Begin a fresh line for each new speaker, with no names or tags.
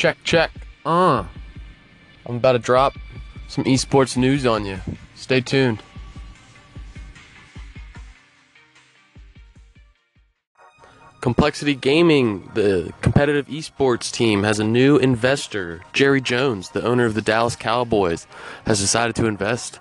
Check, check. Uh. I'm about to drop some esports news on you. Stay tuned. Complexity Gaming, the competitive esports team, has a new investor. Jerry Jones, the owner of the Dallas Cowboys, has decided to invest